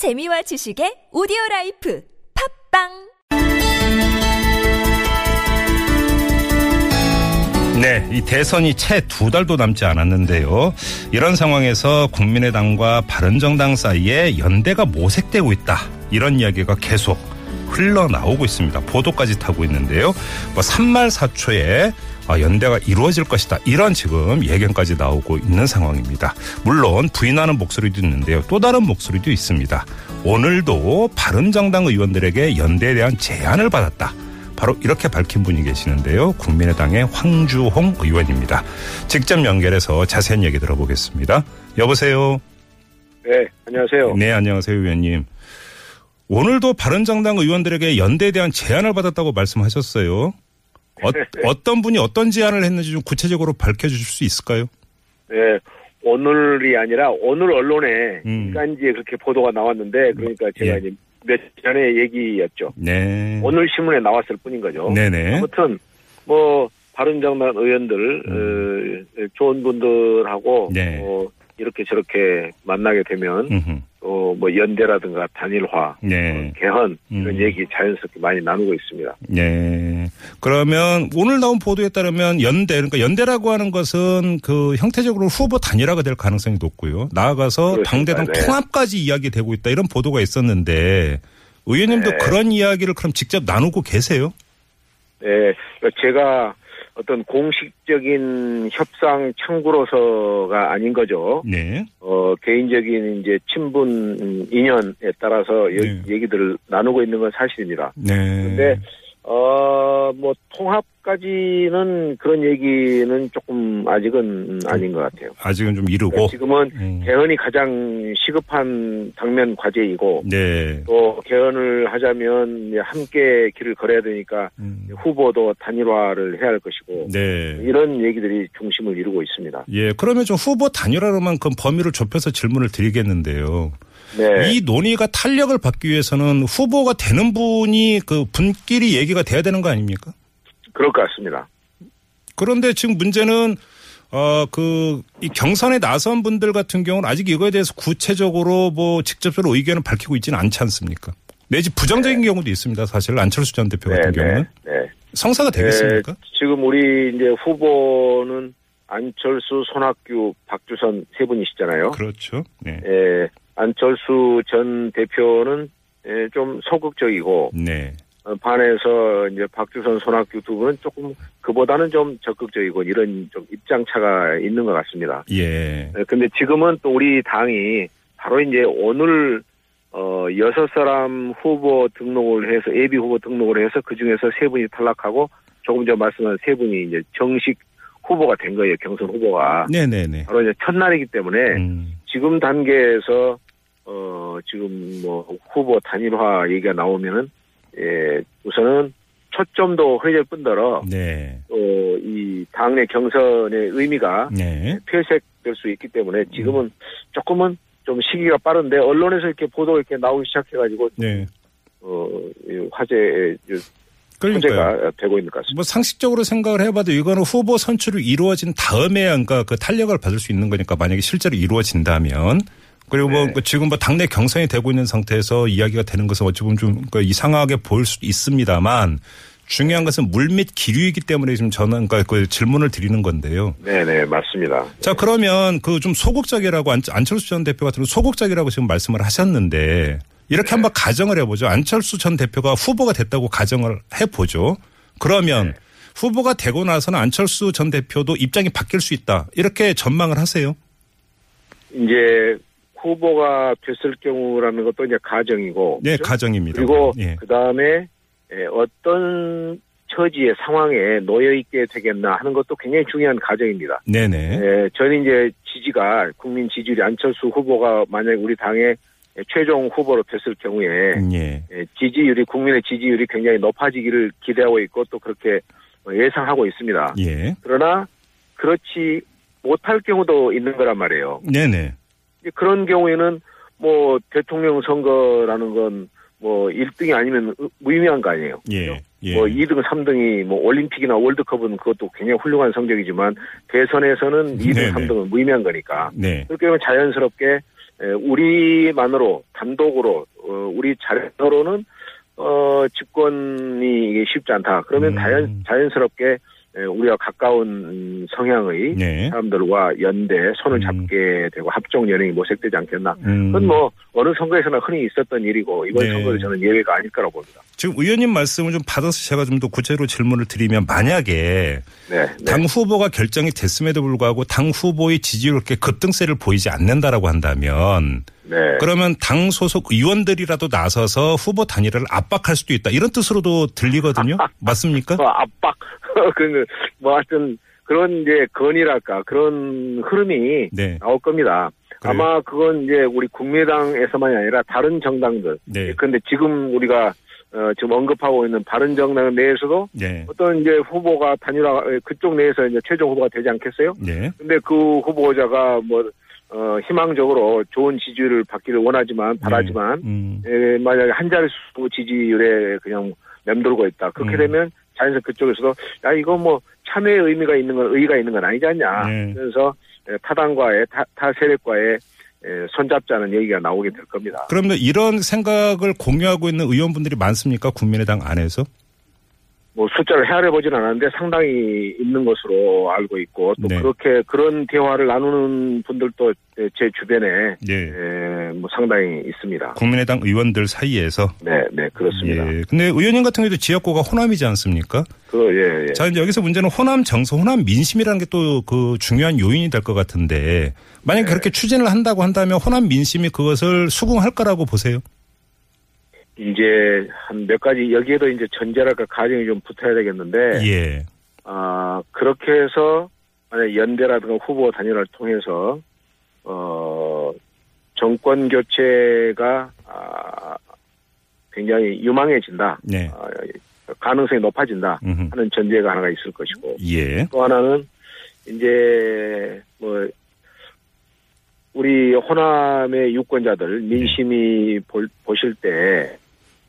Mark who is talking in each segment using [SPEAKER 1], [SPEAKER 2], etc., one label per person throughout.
[SPEAKER 1] 재미와 지식의 오디오 라이프 팟빵
[SPEAKER 2] 네, 이 대선이 채 두 달도 남지 않았는데요. 이런 상황에서 국민의당과 바른정당 사이에 연대가 모색되고 있다. 이런 이야기가 계속 흘러나오고 있습니다. 보도까지 타고 있는데요. 뭐 삼말사초에 연대가 이루어질 것이다. 이런 지금 예견까지 나오고 있는 상황입니다. 물론 부인하는 목소리도 있는데요. 또 다른 목소리도 있습니다. 오늘도 바른정당 의원들에게 연대에 대한 제안을 받았다. 바로 이렇게 밝힌 분이 계시는데요. 국민의당의 황주홍 의원입니다. 직접 연결해서 자세한 얘기 들어보겠습니다. 여보세요.
[SPEAKER 3] 네, 안녕하세요.
[SPEAKER 2] 네, 안녕하세요, 의원님. 오늘도 바른정당 의원들에게 연대에 대한 제안을 받았다고 말씀하셨어요. 어, 떤 분이 어떤 제안을 했는지 좀 구체적으로 밝혀주실 수 있을까요?
[SPEAKER 3] 네, 오늘이 아니라 오늘 언론에 음. 일간지에 그렇게 보도가 나왔는데 그러니까 제가 예. 이제 몇 전에 얘기였죠.
[SPEAKER 2] 네.
[SPEAKER 3] 오늘 신문에 나왔을 뿐인 거죠.
[SPEAKER 2] 네네.
[SPEAKER 3] 아무튼 뭐 바른정당 의원들 음. 어, 좋은 분들하고
[SPEAKER 2] 네.
[SPEAKER 3] 어, 이렇게 저렇게 만나게 되면 또 뭐 연대라든가 단일화,
[SPEAKER 2] 네.
[SPEAKER 3] 어, 개헌 이런 음. 얘기 자연스럽게 많이 나누고 있습니다.
[SPEAKER 2] 네. 그러면 오늘 나온 보도에 따르면 연대 그러니까 연대라고 하는 것은 그 형태적으로 후보 단일화가 될 가능성이 높고요. 나아가서 당대당 네. 통합까지 이야기되고 있다 이런 보도가 있었는데 의원님도
[SPEAKER 3] 네.
[SPEAKER 2] 그런 이야기를 그럼 직접 나누고 계세요?
[SPEAKER 3] 네, 제가 어떤 공식적인 협상 창구로서가 아닌 거죠.
[SPEAKER 2] 네.
[SPEAKER 3] 어, 개인적인 이제 친분 인연에 따라서 네. 얘기들을 나누고 있는 건 사실입니다.
[SPEAKER 2] 네.
[SPEAKER 3] 근데 어, 뭐, 통합까지는 그런 얘기는 조금 아직은 아닌 것 같아요.
[SPEAKER 2] 아직은 좀 이르고. 그러니까
[SPEAKER 3] 지금은 음. 개헌이 가장 시급한 당면 과제이고.
[SPEAKER 2] 네.
[SPEAKER 3] 또 개헌을 하자면 함께 길을 걸어야 되니까 음. 후보도 단일화를 해야 할 것이고.
[SPEAKER 2] 네.
[SPEAKER 3] 이런 얘기들이 중심을 이루고 있습니다.
[SPEAKER 2] 예. 그러면 좀 후보 단일화로만 큼 범위를 좁혀서 질문을 드리겠는데요.
[SPEAKER 3] 네.
[SPEAKER 2] 이 논의가 탄력을 받기 위해서는 후보가 되는 분이 그 분끼리 얘기가 돼야 되는 거 아닙니까?
[SPEAKER 3] 그럴 것 같습니다.
[SPEAKER 2] 그런데 지금 문제는 어 그 이 경선에 나선 분들 같은 경우는 아직 이거에 대해서 구체적으로 뭐 직접적으로 의견을 밝히고 있지는 않지 않습니까? 내지 부정적인 네. 경우도 있습니다. 사실 안철수 전 대표 같은
[SPEAKER 3] 네,
[SPEAKER 2] 경우는
[SPEAKER 3] 네, 네.
[SPEAKER 2] 성사가 되겠습니까?
[SPEAKER 3] 지금 우리 이제 후보는 안철수, 손학규, 박주선 세 분이시잖아요.
[SPEAKER 2] 그렇죠. 네.
[SPEAKER 3] 예, 안철수 전 대표는 예, 좀 소극적이고
[SPEAKER 2] 네.
[SPEAKER 3] 어, 반해서 이제 박주선, 손학규 두 분은 조금 그보다는 좀 적극적이고 이런 좀 입장 차가 있는 것 같습니다.
[SPEAKER 2] 예.
[SPEAKER 3] 예, 근데 지금은 또 우리 당이 바로 이제 오늘 어 여섯 사람 후보 등록을 해서 예비 후보 등록을 해서 그 중에서 세 분이 탈락하고 조금 전 말씀한 세 분이 이제 정식 후보가 된 거예요 경선 후보가.
[SPEAKER 2] 네네네.
[SPEAKER 3] 바로 이제 첫날이기 때문에
[SPEAKER 2] 음.
[SPEAKER 3] 지금 단계에서 어, 지금 뭐 후보 단일화 얘기가 나오면은, 예, 우선은 초점도 흐려질 뿐더러,
[SPEAKER 2] 네.
[SPEAKER 3] 또이 당내 경선의 의미가
[SPEAKER 2] 네.
[SPEAKER 3] 폐색될 수 있기 때문에 지금은 음. 조금은 좀 시기가 빠른데 언론에서 이렇게 보도가 이렇게 나오기 시작해가지고,
[SPEAKER 2] 네.
[SPEAKER 3] 어, 화제, 화제가 되고 있는 것 같습니다.
[SPEAKER 2] 뭐 상식적으로 생각을 해봐도 이거는 후보 선출이 이루어진 다음에 그러니까 그 탄력을 받을 수 있는 거니까 만약에 실제로 이루어진다면 그리고 뭐 네. 뭐 지금 뭐 당내 경선이 되고 있는 상태에서 이야기가 되는 것은 어찌 보면 좀그 이상하게 보일 수도 있습니다만 중요한 것은 물밑 기류이기 때문에 지금 저는 그러니까 그 질문을 드리는 건데요.
[SPEAKER 3] 네네 맞습니다.
[SPEAKER 2] 자 그러면 그 좀 소극적이라고 안철수 전 대표 같은 소극적이라고 지금 말씀을 하셨는데 이렇게 네. 한번 가정을 해보죠. 안철수 전 대표가 후보가 됐다고 가정을 해보죠. 그러면 네. 후보가 되고 나서는 안철수 전 대표도 입장이 바뀔 수 있다 이렇게 전망을 하세요.
[SPEAKER 3] 이제 후보가 됐을 경우라는 것도 이제 가정이고.
[SPEAKER 2] 네, 그렇죠? 가정입니다.
[SPEAKER 3] 그리고
[SPEAKER 2] 예.
[SPEAKER 3] 그 다음에 어떤 처지의 상황에 놓여 있게 되겠나 하는 것도 굉장히 중요한 가정입니다.
[SPEAKER 2] 네네.
[SPEAKER 3] 예, 저는 이제 지지가 국민 지지율이 안철수 후보가 만약 우리 당의 최종 후보로 됐을 경우에
[SPEAKER 2] 예.
[SPEAKER 3] 지지율이 국민의 지지율이 굉장히 높아지기를 기대하고 있고 또 그렇게 예상하고 있습니다.
[SPEAKER 2] 예.
[SPEAKER 3] 그러나 그렇지 못할 경우도 있는 거란 말이에요.
[SPEAKER 2] 네네.
[SPEAKER 3] 그런 경우에는 뭐 대통령 선거라는 건 뭐 1등이 아니면 무의미한 거 아니에요.
[SPEAKER 2] 예. 예.
[SPEAKER 3] 뭐 2등, 3등이 뭐 올림픽이나 월드컵은 그것도 굉장히 훌륭한 성적이지만 대선에서는 2등, 네네. 3등은 무의미한 거니까.
[SPEAKER 2] 네.
[SPEAKER 3] 그렇게 하면 자연스럽게 에, 우리만으로 단독으로 어, 우리 자력으로는 어, 집권이 쉽지 않다. 그러면
[SPEAKER 2] 음.
[SPEAKER 3] 자연 자연스럽게 에, 우리가 가까운 음, 성향의
[SPEAKER 2] 네.
[SPEAKER 3] 사람들과 연대 손을
[SPEAKER 2] 음.
[SPEAKER 3] 잡게 되고 합종 연행이 모색되지 않겠나.
[SPEAKER 2] 음.
[SPEAKER 3] 그건 뭐 어느 선거에서나 흔히 있었던 일이고 이번
[SPEAKER 2] 네.
[SPEAKER 3] 선거도 저는 예외가 아닐 거라고 봅니다.
[SPEAKER 2] 지금 의원님 말씀을 좀 받아서 제가 좀 더 구체적으로 질문을 드리면 만약에
[SPEAKER 3] 네, 네.
[SPEAKER 2] 당 후보가 결정이 됐음에도 불구하고 당 후보의 지지율 그렇게 급등세를 보이지 않는다라고 한다면
[SPEAKER 3] 네.
[SPEAKER 2] 그러면 당 소속 의원들이라도 나서서 후보 단일화를 압박할 수도 있다 이런 뜻으로도 들리거든요. 맞습니까?
[SPEAKER 3] 뭐 압박 그뭐 뭐 하여튼 그런 이제 건이랄까 그런 흐름이
[SPEAKER 2] 네.
[SPEAKER 3] 나올 겁니다.
[SPEAKER 2] 그래요?
[SPEAKER 3] 아마 그건 이제 우리 국민의당에서만이 아니라 다른 정당들.
[SPEAKER 2] 네.
[SPEAKER 3] 그런데 지금 우리가 어, 지금 언급하고 있는 바른 정당 내에서도
[SPEAKER 2] 네.
[SPEAKER 3] 어떤 이제 후보가 단일화 그쪽 내에서 이제 최종 후보가 되지 않겠어요?
[SPEAKER 2] 네.
[SPEAKER 3] 근데 그 후보자가 뭐 어, 희망적으로 좋은 지지율을 받기를 원하지만 바라지만
[SPEAKER 2] 음.
[SPEAKER 3] 에, 만약에 한 자릿수 지지율에 그냥 맴돌고 있다. 그렇게
[SPEAKER 2] 음.
[SPEAKER 3] 되면 자연스럽게 그쪽에서도 야 이거 뭐 참여의 의미가 있는 건 의의가 있는 건 아니지 않냐.
[SPEAKER 2] 네.
[SPEAKER 3] 그래서 에, 타당과의 타, 타 세력과의 에, 손잡자는 얘기가 나오게 될 겁니다.
[SPEAKER 2] 그러면 이런 생각을 공유하고 있는 의원분들이 많습니까? 국민의당 안에서?
[SPEAKER 3] 뭐 숫자를 헤아려 보진 않았는데 상당히 있는 것으로 알고 있고 또
[SPEAKER 2] 네.
[SPEAKER 3] 그렇게 그런 대화를 나누는 분들도 제 주변에
[SPEAKER 2] 예.
[SPEAKER 3] 에, 뭐 상당히 있습니다.
[SPEAKER 2] 국민의당 의원들 사이에서
[SPEAKER 3] 네, 네 그렇습니다.
[SPEAKER 2] 예. 근데 의원님 같은 경우도 지역구가 호남이지 않습니까?
[SPEAKER 3] 그 예, 예.
[SPEAKER 2] 자, 이제 여기서 문제는 호남 정서, 호남 민심이라는 게 또 그 중요한 요인이 될 것 같은데 만약에
[SPEAKER 3] 네.
[SPEAKER 2] 그렇게 추진을 한다고 한다면 호남 민심이 그것을 수긍할 거라고 보세요?
[SPEAKER 3] 이제 한 몇 가지 여기에도 이제 전제랄까 가정이 좀 붙어야 되겠는데
[SPEAKER 2] 예.
[SPEAKER 3] 아 그렇게 해서 만약 연대라든가 후보 단일화를 통해서 어 정권 교체가 아 굉장히 유망해진다.
[SPEAKER 2] 네.
[SPEAKER 3] 아, 가능성이 높아진다
[SPEAKER 2] 음흠.
[SPEAKER 3] 하는 전제가 하나가 있을 것이고
[SPEAKER 2] 예.
[SPEAKER 3] 또 하나는 이제 뭐 우리 호남의 유권자들 민심이 볼- 보실 때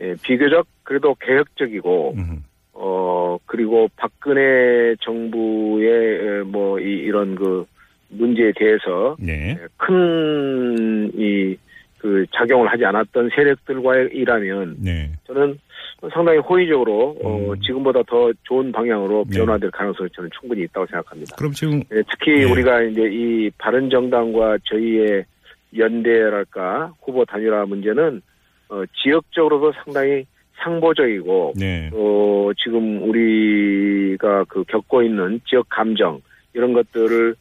[SPEAKER 3] 예, 비교적 그래도 개혁적이고
[SPEAKER 2] 음흠.
[SPEAKER 3] 어 그리고 박근혜 정부의 뭐 이, 이런 그 문제에 대해서
[SPEAKER 2] 네.
[SPEAKER 3] 큰이 그 작용을 하지 않았던 세력들과의 일하면
[SPEAKER 2] 네.
[SPEAKER 3] 저는 상당히 호의적으로 어,
[SPEAKER 2] 음.
[SPEAKER 3] 지금보다 더 좋은 방향으로
[SPEAKER 2] 네.
[SPEAKER 3] 변화될 가능성이 저는 충분히 있다고 생각합니다.
[SPEAKER 2] 그럼 지금
[SPEAKER 3] 예, 특히
[SPEAKER 2] 네.
[SPEAKER 3] 우리가 이제 이 바른 정당과 저희의 연대랄까 후보 단일화 문제는 어, 지역적으로도 상당히 상보적이고
[SPEAKER 2] 네.
[SPEAKER 3] 어, 지금 우리가 그 겪고 있는 지역 감정 이런 것들을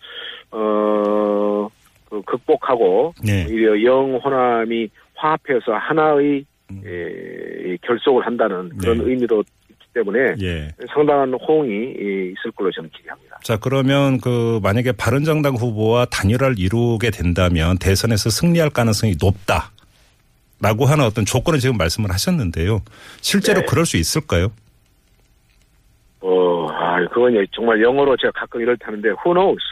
[SPEAKER 3] 어, 그 극복하고
[SPEAKER 2] 네.
[SPEAKER 3] 오히려 영호남이 화합해서 하나의
[SPEAKER 2] 음.
[SPEAKER 3] 예, 이 결속을 한다는 그런
[SPEAKER 2] 네.
[SPEAKER 3] 의미도 있기 때문에
[SPEAKER 2] 예.
[SPEAKER 3] 상당한 호응이 이, 있을 걸로 저는 기대합니다.
[SPEAKER 2] 자, 그러면 그 만약에 바른정당 후보와 단일화를 이루게 된다면 대선에서 승리할 가능성이 높다. 라고 하는 어떤 조건을 지금 말씀을 하셨는데요. 실제로
[SPEAKER 3] 네.
[SPEAKER 2] 그럴 수 있을까요?
[SPEAKER 3] 어, 아, 그건 정말 영어로 제가 가끔 이럴 타는데 who knows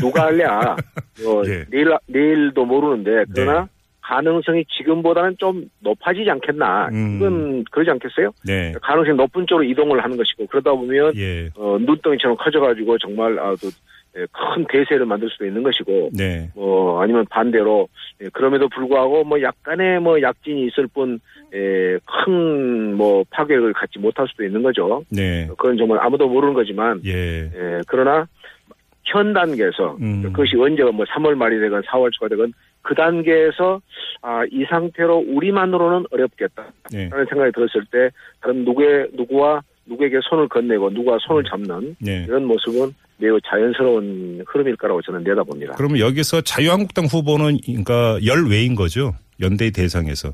[SPEAKER 3] 누가 알랴 어,
[SPEAKER 2] 예.
[SPEAKER 3] 내일 내일도 모르는데 그러나
[SPEAKER 2] 네.
[SPEAKER 3] 가능성이 지금보다는 좀 높아지지 않겠나
[SPEAKER 2] 음.
[SPEAKER 3] 이건 그러지 않겠어요?
[SPEAKER 2] 네.
[SPEAKER 3] 가능성이 높은 쪽으로 이동을 하는 것이고 그러다 보면
[SPEAKER 2] 예.
[SPEAKER 3] 어, 눈덩이처럼 커져가지고 정말 아, 또, 예, 큰 대세를 만들 수도 있는 것이고
[SPEAKER 2] 네.
[SPEAKER 3] 뭐 아니면 반대로 예, 그럼에도 불구하고 뭐 약간의 뭐 약진이 있을 뿐 예, 큰뭐 파괴를 갖지 못할 수도 있는 거죠.
[SPEAKER 2] 네.
[SPEAKER 3] 그건 정말 아무도 모르는 거지만
[SPEAKER 2] 예.
[SPEAKER 3] 예, 그러나 현 단계에서
[SPEAKER 2] 음.
[SPEAKER 3] 그것이 언제가 뭐 3월 말이 되건 4월 초가 되건 그 단계에서 아, 이 상태로 우리만으로는 어렵겠다.
[SPEAKER 2] 네.
[SPEAKER 3] 라는 생각이 들었을 때 다른 누구의 누구와 누구에게 손을 건네고 누가 손을 잡는
[SPEAKER 2] 네.
[SPEAKER 3] 이런 모습은 매우 자연스러운 흐름일 거라고 저는 내다봅니다.
[SPEAKER 2] 그러면 여기서 자유한국당 후보는 그러니까 열외인 거죠. 연대 대상에서.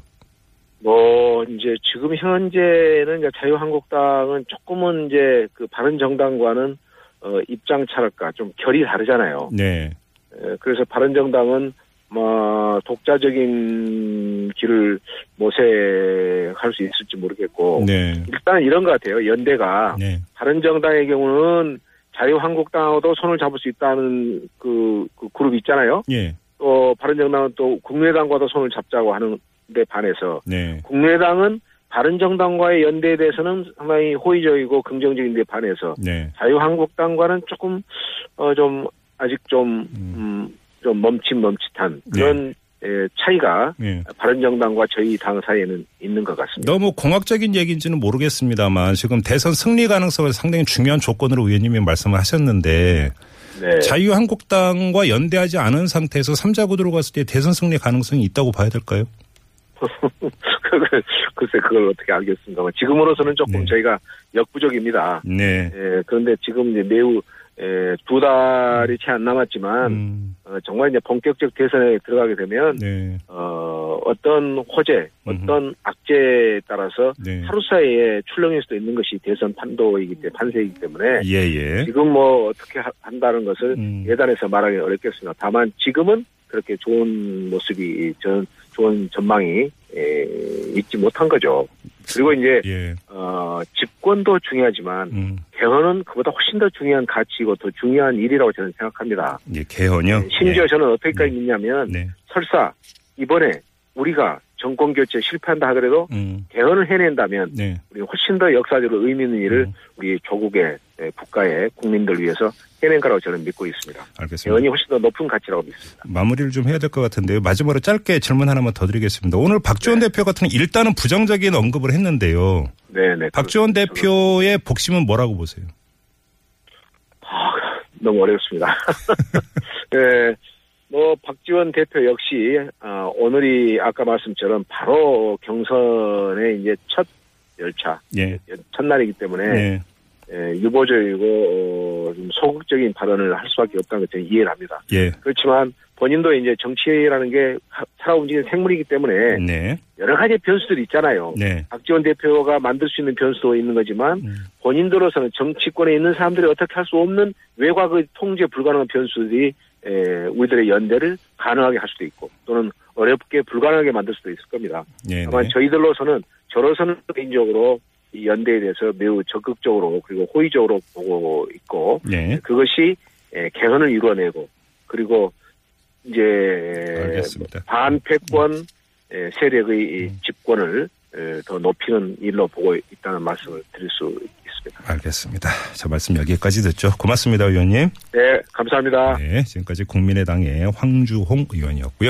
[SPEAKER 3] 뭐 이제 지금 현재는 자유한국당은 조금은 이제 그 바른 정당과는 어 입장 차랄까 좀 결이 다르잖아요.
[SPEAKER 2] 네.
[SPEAKER 3] 에, 그래서 바른 정당은 뭐 독자적인 길을 모색할 수 있을지 모르겠고
[SPEAKER 2] 네.
[SPEAKER 3] 일단 이런 것 같아요. 연대가
[SPEAKER 2] 네.
[SPEAKER 3] 바른 정당의 경우는 자유한국당하고도 손을 잡을 수 있다는 그, 그 그룹 있잖아요.
[SPEAKER 2] 예.
[SPEAKER 3] 또 바른정당은 또 국민의당과도 손을 잡자고 하는 데 반해서
[SPEAKER 2] 네.
[SPEAKER 3] 국민의당은 바른정당과의 연대에 대해서는 상당히 호의적이고 긍정적인 데 반해서
[SPEAKER 2] 네.
[SPEAKER 3] 자유한국당과는 조금 어 좀 아직 좀
[SPEAKER 2] 음.
[SPEAKER 3] 음, 좀 멈칫멈칫한 그런 에, 차이가
[SPEAKER 2] 예.
[SPEAKER 3] 바른정당과 저희 당 사이에는 있는 것 같습니다.
[SPEAKER 2] 너무 공학적인 얘기인지는 모르겠습니다만 지금 대선 승리 가능성을 상당히 중요한 조건으로 의원님이 말씀을 하셨는데
[SPEAKER 3] 네.
[SPEAKER 2] 자유한국당과 연대하지 않은 상태에서 3자 구도로 갔을 때 대선 승리 가능성이 있다고 봐야 될까요?
[SPEAKER 3] 글쎄 그걸 어떻게 알겠습니다만 지금으로서는 조금
[SPEAKER 2] 네.
[SPEAKER 3] 저희가 역부족입니다.
[SPEAKER 2] 네.
[SPEAKER 3] 예, 그런데 지금 이제 매우 에, 두 달이 채 안 남았지만
[SPEAKER 2] 음,
[SPEAKER 3] 어, 정말 이제 본격적 대선에 들어가게 되면
[SPEAKER 2] 네.
[SPEAKER 3] 어, 어떤 호재,
[SPEAKER 2] 음흠.
[SPEAKER 3] 어떤 악재에 따라서
[SPEAKER 2] 네.
[SPEAKER 3] 하루 사이에 출렁일 수도 있는 것이 대선 판도이기 때문에 판세이기 때문에
[SPEAKER 2] 예, 예.
[SPEAKER 3] 지금 뭐 어떻게 하- 한다는 것을
[SPEAKER 2] 음.
[SPEAKER 3] 예단해서 말하기 어렵겠습니다. 다만 지금은 그렇게 좋은 모습이 전 좋은 전망이 에, 있지 못한 거죠. 그리고 이제
[SPEAKER 2] 예.
[SPEAKER 3] 어, 집권도 중요하지만
[SPEAKER 2] 음.
[SPEAKER 3] 개헌은 그보다 훨씬 더 중요한 가치이고 더 중요한 일이라고 저는 생각합니다.
[SPEAKER 2] 예, 개헌요.
[SPEAKER 3] 심지어
[SPEAKER 2] 예.
[SPEAKER 3] 저는 어떻게까지 믿냐면
[SPEAKER 2] 네.
[SPEAKER 3] 설사 이번에 우리가 정권 교체 실패한다 하더라도
[SPEAKER 2] 음.
[SPEAKER 3] 개헌을 해낸다면
[SPEAKER 2] 네.
[SPEAKER 3] 우리 훨씬 더 역사적으로 의미 있는 일을
[SPEAKER 2] 음.
[SPEAKER 3] 우리 조국의 에, 국가의 국민들 위해서 해낸 거라고 저는 믿고 있습니다.
[SPEAKER 2] 알겠습니다.
[SPEAKER 3] 개헌이 훨씬 더 높은 가치라고 믿습니다.
[SPEAKER 2] 마무리를 좀 해야 될 것 같은데요. 마지막으로 짧게 질문 하나만 더 드리겠습니다. 오늘 박지원 대표 같은 일단은 부정적인 언급을 했는데요.
[SPEAKER 3] 네네.
[SPEAKER 2] 박지원
[SPEAKER 3] 그-
[SPEAKER 2] 대표의 복심은 뭐라고 보세요?
[SPEAKER 3] 아, 너무 어렵습니다. 네, 뭐 박지원 대표 역시 어, 오늘이 아까 말씀처럼 바로 경선의 이제 첫 열차
[SPEAKER 2] 예.
[SPEAKER 3] 첫날이기 때문에
[SPEAKER 2] 네.
[SPEAKER 3] 예, 유보적이고 어, 좀 소극적인 발언을 할 수밖에 없다는 걸 저는 이해를 합니다.
[SPEAKER 2] 예.
[SPEAKER 3] 그렇지만 본인도 이제 정치라는 게 하- 살아 움직이는 생물이기 때문에
[SPEAKER 2] 네.
[SPEAKER 3] 여러 가지 변수들이 있잖아요.
[SPEAKER 2] 네.
[SPEAKER 3] 박지원 대표가 만들 수 있는 변수도 있는 거지만
[SPEAKER 2] 음.
[SPEAKER 3] 본인들로서는 정치권에 있는 사람들이 어떻게 할 수 없는 외곽의 통제 불가능한 변수들이 에, 우리들의 연대를 가능하게 할 수도 있고 또는 어렵게 불가능하게 만들 수도 있을 겁니다.
[SPEAKER 2] 네.
[SPEAKER 3] 다만
[SPEAKER 2] 네.
[SPEAKER 3] 저희들로서는 저로서는 개인적으로 이 연대에 대해서 매우 적극적으로 그리고 호의적으로 보고 있고
[SPEAKER 2] 네.
[SPEAKER 3] 그것이 에, 개헌을 이루어내고 그리고 이제
[SPEAKER 2] 알겠습니다.
[SPEAKER 3] 반패권 에, 세력의 이
[SPEAKER 2] 음.
[SPEAKER 3] 집권을 에, 더 높이는 일로 보고 있다는 말씀을 드릴 수 있습니다.
[SPEAKER 2] 알겠습니다. 자, 말씀 여기까지 듣죠. 고맙습니다, 의원님.
[SPEAKER 3] 네, 감사합니다.
[SPEAKER 2] 네. 지금까지 국민의당의 황주홍 의원이었고요.